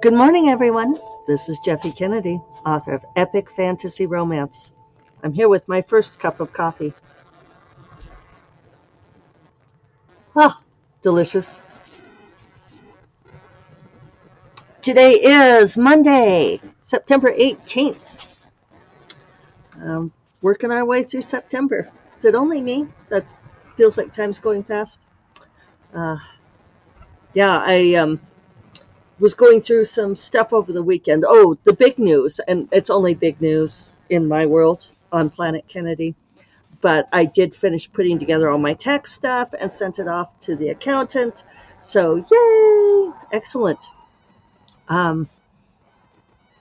Good morning, everyone. This is Jeffe Kennedy, author of Epic Fantasy Romance. I'm here with my first cup of coffee. Ah, delicious. Today is Monday, September 18th. Um, working our way through September. Is it only me? That feels like time's going fast. Uh, yeah, I um, was going through some stuff over the weekend. Oh, the big news, and it's only big news in my world on Planet Kennedy. But I did finish putting together all my tax stuff and sent it off to the accountant. So, yay! Excellent. Um,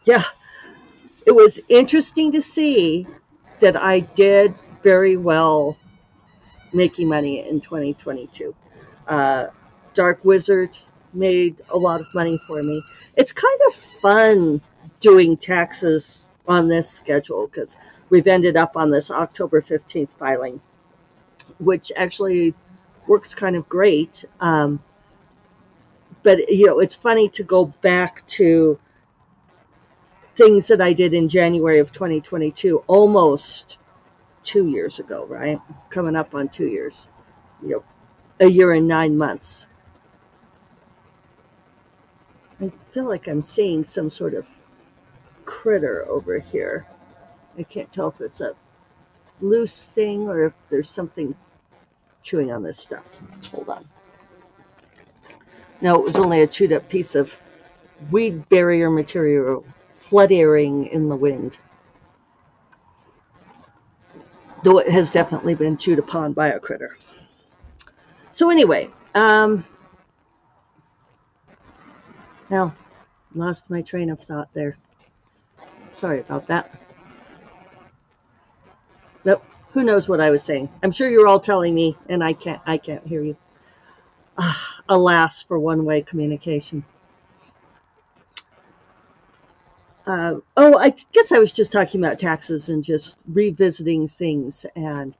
yeah, it was interesting to see that I did very well making money in 2022. Uh, Dark Wizard made a lot of money for me. It's kind of fun doing taxes on this schedule because we've ended up on this October 15th filing, which actually works kind of great. Um, but, you know, it's funny to go back to things that I did in January of 2022, almost two years ago, right? Coming up on two years, you know, a year and nine months. I feel like I'm seeing some sort of critter over here. I can't tell if it's a loose thing or if there's something chewing on this stuff. Hold on. No, it was only a chewed up piece of weed barrier material fluttering in the wind. Though it has definitely been chewed upon by a critter. So, anyway, um, now lost my train of thought there. Sorry about that. Nope. Who knows what I was saying? I'm sure you're all telling me, and I can't. I can't hear you. Ah, alas for one-way communication. Uh, oh, I guess I was just talking about taxes and just revisiting things and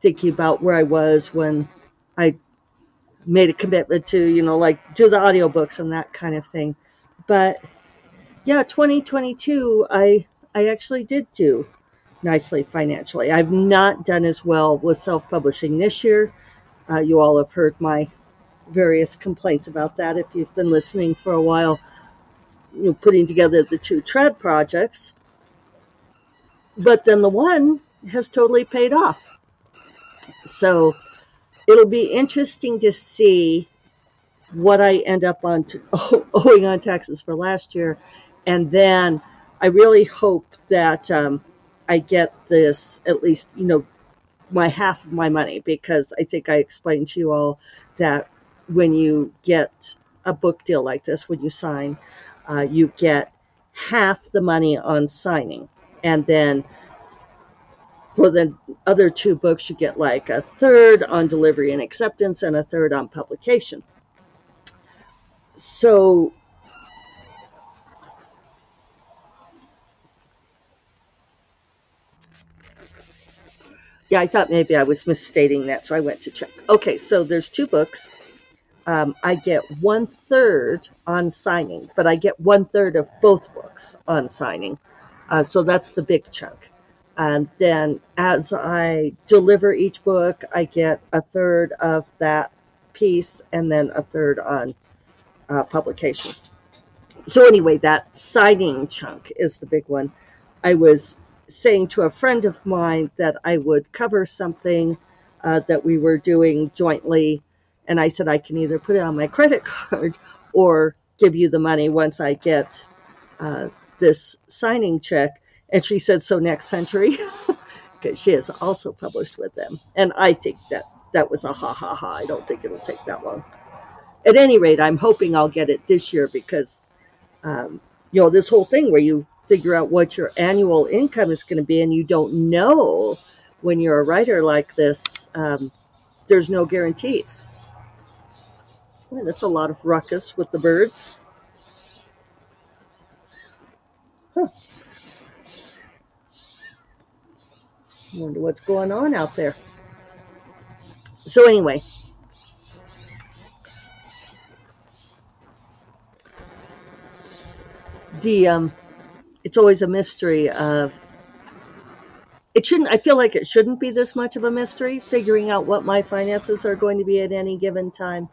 thinking about where I was when I made a commitment to, you know, like do the audiobooks and that kind of thing. But yeah, 2022, I I actually did do nicely financially. I've not done as well with self-publishing this year. Uh, you all have heard my various complaints about that if you've been listening for a while. You know, putting together the two trad projects, but then the one has totally paid off. So it'll be interesting to see what I end up on t- owing on taxes for last year, and then I really hope that um, I get this at least you know my half of my money because I think I explained to you all that when you get a book deal like this, when you sign, uh, you get half the money on signing, and then for the other two books, you get like a third on delivery and acceptance and a third on publication. So yeah, I thought maybe I was misstating that, so I went to check. Okay, so there's two books. Um, I get one third on signing, but I get one third of both books on signing. Uh, so that's the big chunk. And then as I deliver each book, I get a third of that piece and then a third on uh, publication. So, anyway, that signing chunk is the big one. I was saying to a friend of mine that I would cover something uh, that we were doing jointly. And I said, I can either put it on my credit card or give you the money once I get uh, this signing check. And she said, So next century, because she has also published with them. And I think that that was a ha ha ha. I don't think it'll take that long. At any rate, I'm hoping I'll get it this year because, um, you know, this whole thing where you figure out what your annual income is going to be and you don't know when you're a writer like this, um, there's no guarantees. Boy, that's a lot of ruckus with the birds. Huh. Wonder what's going on out there. So anyway, the um, it's always a mystery of it shouldn't i feel like it shouldn't be this much of a mystery figuring out what my finances are going to be at any given time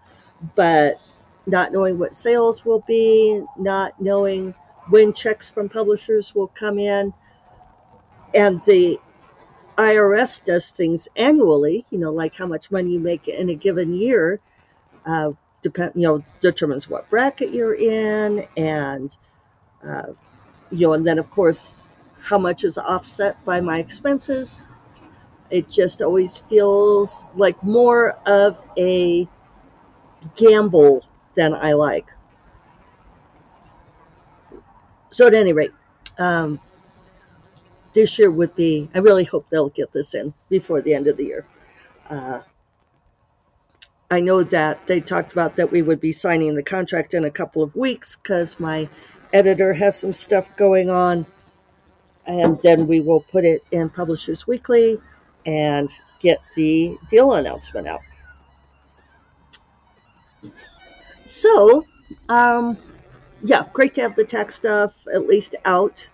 but not knowing what sales will be not knowing when checks from publishers will come in and the irs does things annually you know like how much money you make in a given year uh, depend you know determines what bracket you're in and uh, you know and then of course how much is offset by my expenses. It just always feels like more of a gamble than i like. So at any rate um, this year would be i really hope they'll get this in before the end of the year uh, I know that they talked about that we would be signing the contract in a couple of weeks because my editor has some stuff going on. And then we will put it in Publishers Weekly and get the deal announcement out. So, um, yeah, great to have the tech stuff at least out.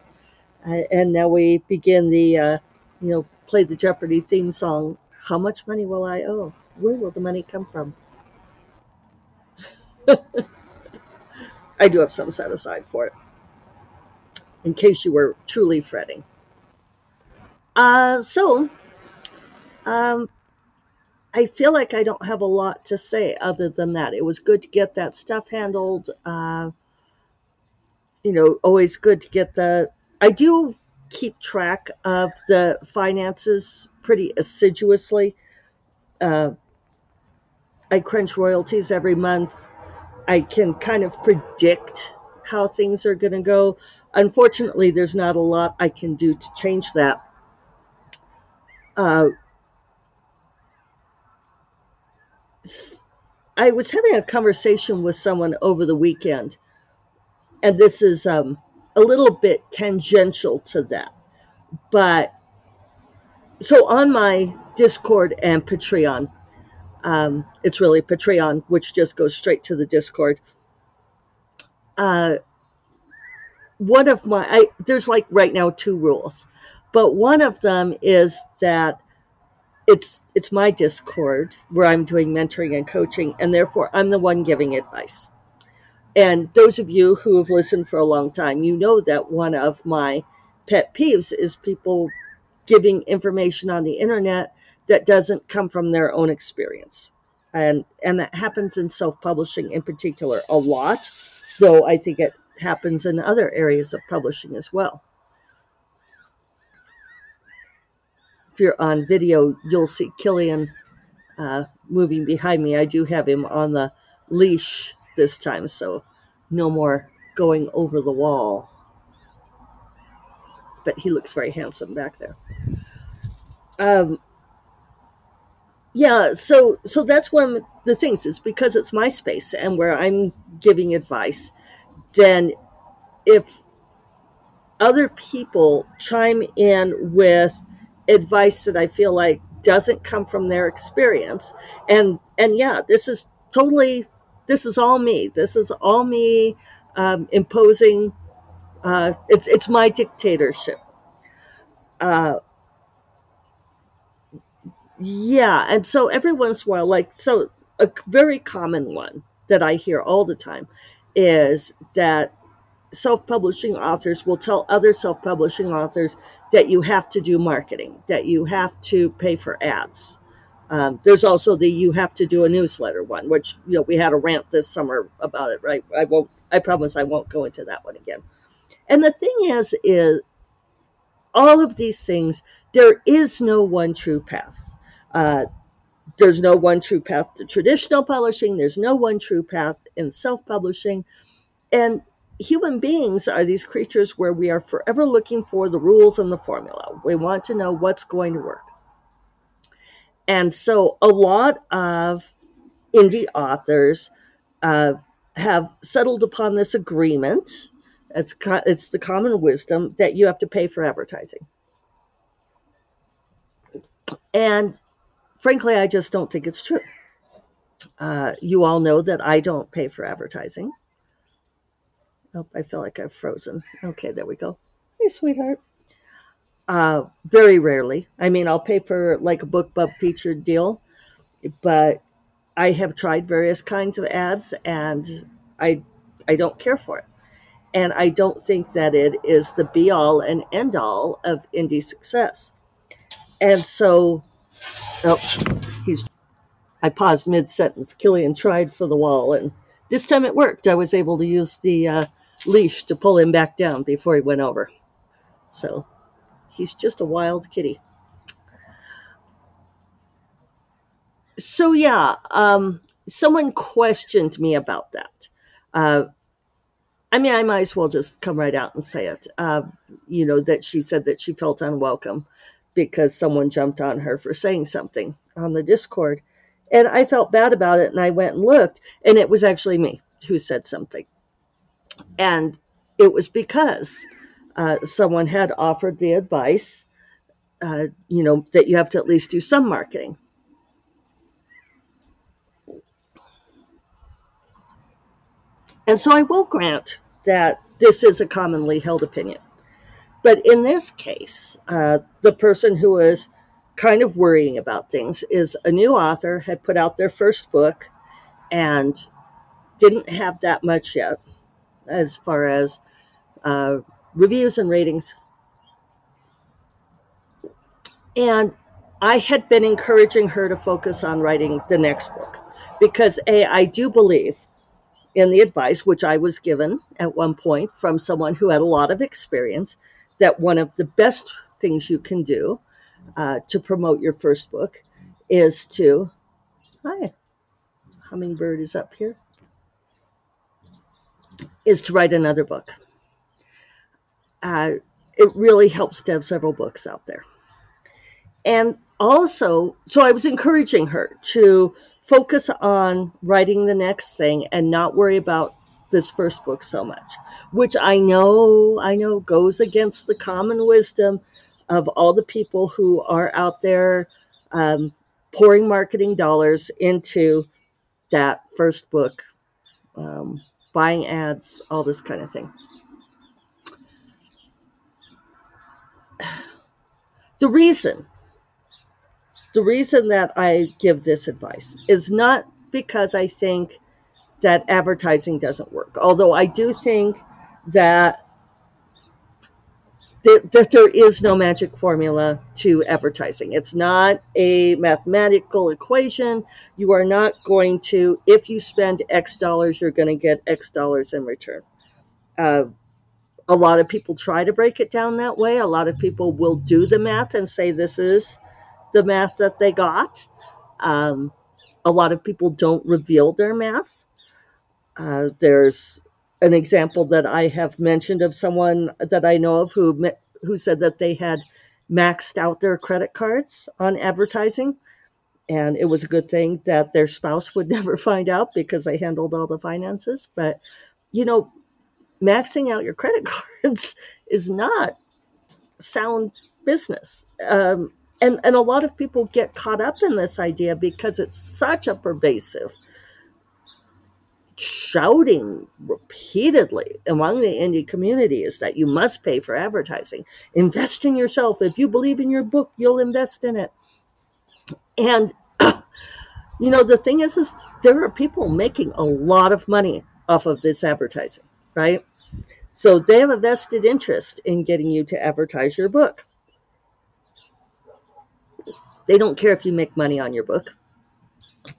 And now we begin the, uh, you know, play the Jeopardy theme song. How much money will I owe? Where will the money come from? I do have some set aside for it, in case you were truly fretting. Uh, so, um, I feel like I don't have a lot to say other than that. It was good to get that stuff handled. Uh, you know, always good to get the. I do keep track of the finances pretty assiduously. Uh, I crunch royalties every month. I can kind of predict how things are going to go. Unfortunately, there's not a lot I can do to change that. Uh, I was having a conversation with someone over the weekend, and this is um, a little bit tangential to that. But so on my Discord and Patreon, um, it's really Patreon, which just goes straight to the Discord. Uh, one of my, I, there's like right now two rules, but one of them is that it's it's my Discord where I'm doing mentoring and coaching, and therefore I'm the one giving advice. And those of you who have listened for a long time, you know that one of my pet peeves is people giving information on the internet that doesn't come from their own experience. And and that happens in self-publishing in particular a lot, though I think it happens in other areas of publishing as well. If you're on video, you'll see Killian uh, moving behind me. I do have him on the leash this time, so no more going over the wall. But he looks very handsome back there. Um, yeah, so so that's one of the things is because it's my space and where I'm giving advice, then if other people chime in with advice that I feel like doesn't come from their experience, and and yeah, this is totally this is all me. This is all me um, imposing. Uh, it's it's my dictatorship. Uh, yeah, and so every once in a while, like so, a very common one that I hear all the time is that self-publishing authors will tell other self-publishing authors that you have to do marketing, that you have to pay for ads. Um, there's also the you have to do a newsletter one, which you know we had a rant this summer about it. Right? I won't. I promise I won't go into that one again. And the thing is, is all of these things. There is no one true path uh, there's no one true path to traditional publishing. There's no one true path in self publishing. And human beings are these creatures where we are forever looking for the rules and the formula. We want to know what's going to work. And so a lot of indie authors uh, have settled upon this agreement. It's, it's the common wisdom that you have to pay for advertising. And frankly, I just don't think it's true. Uh, you all know that I don't pay for advertising. Oh, I feel like I've frozen. Okay, there we go. Hey, sweetheart. Uh, very rarely. I mean, I'll pay for like a BookBub featured deal, but I have tried various kinds of ads and I I don't care for it. And I don't think that it is the be all and end all of indie success. And so, oh, he's. I paused mid sentence. Killian tried for the wall, and this time it worked. I was able to use the uh, leash to pull him back down before he went over. So he's just a wild kitty. So yeah, um, someone questioned me about that. Uh, I mean, I might as well just come right out and say it. Uh, you know, that she said that she felt unwelcome because someone jumped on her for saying something on the Discord. And I felt bad about it. And I went and looked, and it was actually me who said something. And it was because uh, someone had offered the advice, uh, you know, that you have to at least do some marketing. And so I will grant that this is a commonly held opinion. But in this case, uh, the person who is kind of worrying about things is a new author, had put out their first book, and didn't have that much yet as far as uh, reviews and ratings. And I had been encouraging her to focus on writing the next book because, A, I do believe in the advice which I was given at one point from someone who had a lot of experience that one of the best things you can do uh, to promote your first book is to hi hummingbird is up here is to write another book uh, it really helps to have several books out there. And also so i was encouraging her to focus on writing the next thing and not worry about this first book so much which i know i know goes against the common wisdom of all the people who are out there um, pouring marketing dollars into that first book um, buying ads all this kind of thing the reason the reason that I give this advice is not because I think that advertising doesn't work, although I do think that that, there is no magic formula to advertising. It's not a mathematical equation. You are not going to, if you spend X dollars, you're going to get X dollars in return. Uh, a lot of people try to break it down that way. A lot of people will do the math and say this is the math that they got. Um, a lot of people don't reveal their math. Uh, there's an example that I have mentioned of someone that I know of who who said that they had maxed out their credit cards on advertising, and it was a good thing that their spouse would never find out because they handled all the finances. But you know, maxing out your credit cards is not sound business. Um, and and a lot of people get caught up in this idea because it's such a pervasive shouting repeatedly among the indie community is that you must pay for advertising. Invest in yourself. If you believe in your book you'll invest in it. And you know the thing is is there are people making a lot of money off of this advertising right so they have a vested interest in getting you to advertise your book they don't care if you make money on your book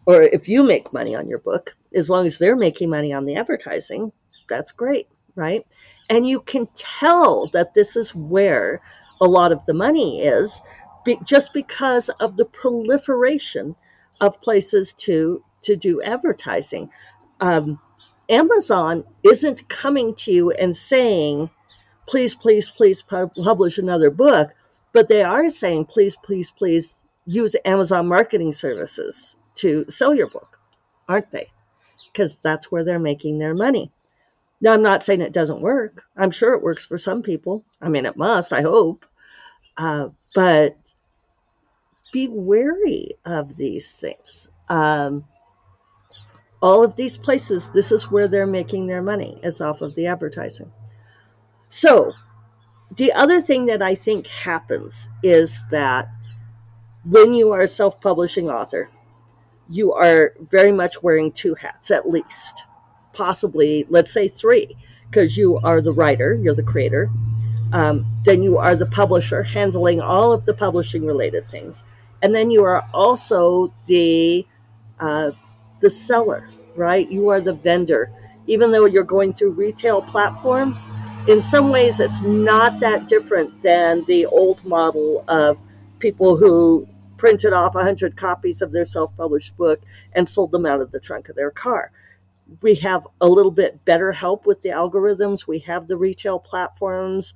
or if you make money on your book, as long as they're making money on the advertising, that's great, right? And you can tell that this is where a lot of the money is be, just because of the proliferation of places to to do advertising. Um, Amazon isn't coming to you and saying, please, please, please publish another book, but they are saying, please, please, please use Amazon marketing services to sell your book, aren't they? Because that's where they're making their money. Now, I'm not saying it doesn't work. I'm sure it works for some people. I mean, it must, I hope. Uh, but be wary of these things. Um, all of these places, this is where they're making their money, is off of the advertising. So, the other thing that I think happens is that when you are a self publishing author, you are very much wearing two hats at least, possibly, let's say three, because you are the writer, you're the creator, um, then you are the publisher handling all of the publishing related things, and then you are also the uh, the seller, right? You are the vendor. Even though you're going through retail platforms, in some ways it's not that different than the old model of people who printed off 100 copies of their self published book and sold them out of the trunk of their car. We have a little bit better help with the algorithms. We have the retail platforms.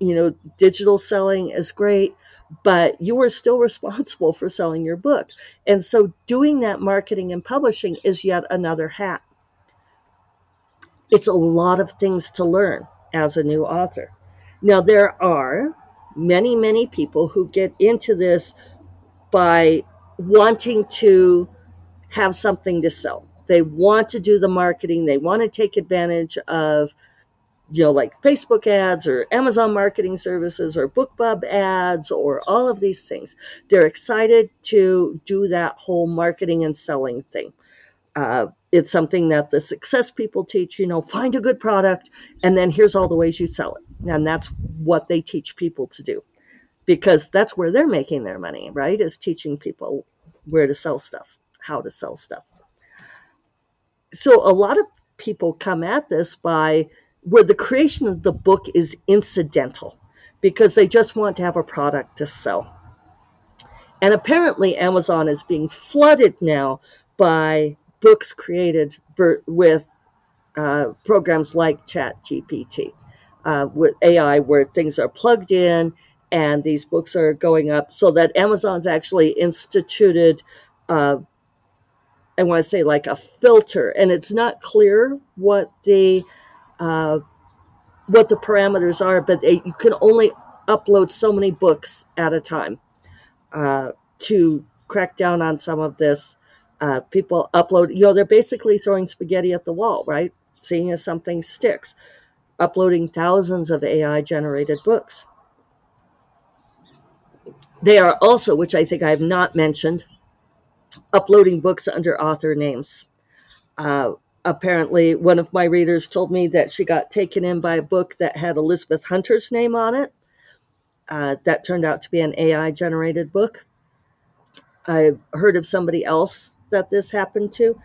You know, digital selling is great, but you are still responsible for selling your book. And so doing that marketing and publishing is yet another hat. It's a lot of things to learn as a new author. Now, there are many, many people who get into this by wanting to have something to sell. They want to do the marketing, they want to take advantage of you know, like Facebook ads or Amazon marketing services or BookBub ads or all of these things. They're excited to do that whole marketing and selling thing. Uh, it's something that the success people teach, you know, find a good product and then here's all the ways you sell it. And that's what they teach people to do because that's where they're making their money, right? Is teaching people where to sell stuff, how to sell stuff. So a lot of people come at this by where the creation of the book is incidental because they just want to have a product to sell. And apparently, Amazon is being flooded now by books created with uh, programs like ChatGPT, uh, with AI, where things are plugged in and these books are going up, so that Amazon's actually instituted. Uh, I want to say like a filter, and it's not clear what the uh, what the parameters are, but they, you can only upload so many books at a time. Uh, to crack down on some of this, uh, people upload, you know, they're basically throwing spaghetti at the wall, right? Seeing if something sticks, uploading thousands of AI generated books. They are also, which I think I have not mentioned, uploading books under author names. Uh, apparently one of my readers told me that she got taken in by a book that had Elizabeth Hunter's name on it. Uh, that turned out to be an AI generated book. I heard of somebody else that this happened to.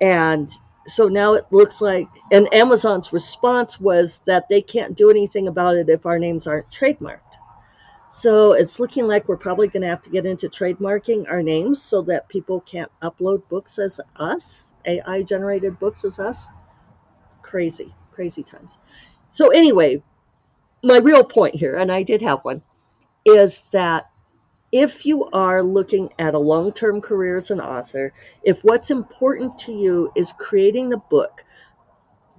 And so now it looks like, and Amazon's response was that they can't do anything about it if our names aren't trademarked. So it's looking like we're probably going to have to get into trademarking our names so that people can't upload books as us, AI generated books as us. Crazy, crazy times. So, anyway, my real point here, and I did have one, is that if you are looking at a long term career as an author, if what's important to you is creating the book,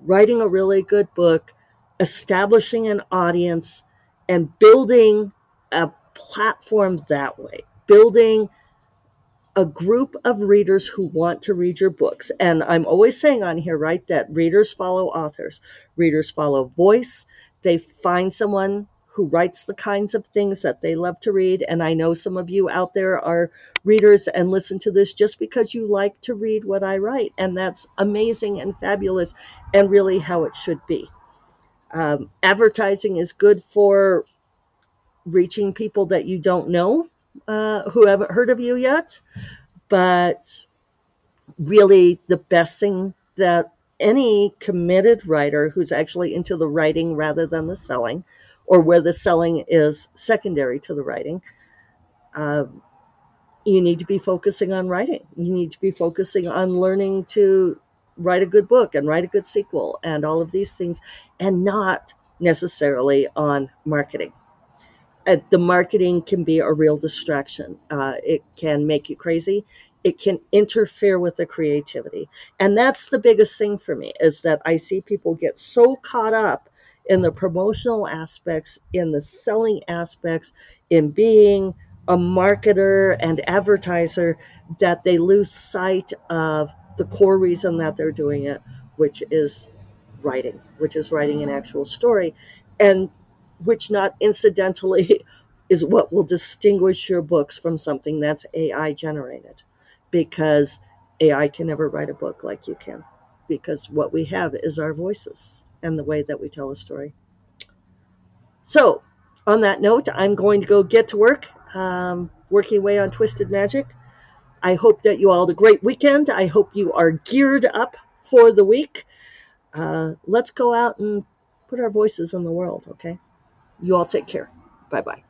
writing a really good book, establishing an audience, and building a platform that way, building a group of readers who want to read your books. And I'm always saying on here, right, that readers follow authors, readers follow voice. They find someone who writes the kinds of things that they love to read. And I know some of you out there are readers and listen to this just because you like to read what I write. And that's amazing and fabulous and really how it should be. Um, advertising is good for reaching people that you don't know uh, who haven't heard of you yet. But really, the best thing that any committed writer who's actually into the writing rather than the selling, or where the selling is secondary to the writing, uh, you need to be focusing on writing. You need to be focusing on learning to write a good book and write a good sequel and all of these things, and not necessarily on marketing uh, the marketing can be a real distraction. Uh, it can make you crazy. It can interfere with the creativity. And that's the biggest thing for me is that I see people get so caught up in the promotional aspects, in the selling aspects, in being a marketer and advertiser that they lose sight of the core reason that they're doing it, which is writing, which is writing an actual story, and which not incidentally is what will distinguish your books from something that's AI generated because AI can never write a book like you can because what we have is our voices and the way that we tell a story. So, on that note, I'm going to go get to work, um, working away on Twisted Magic. I hope that you all had a great weekend. I hope you are geared up for the week. Uh, let's go out and put our voices in the world, okay? You all take care. Bye bye.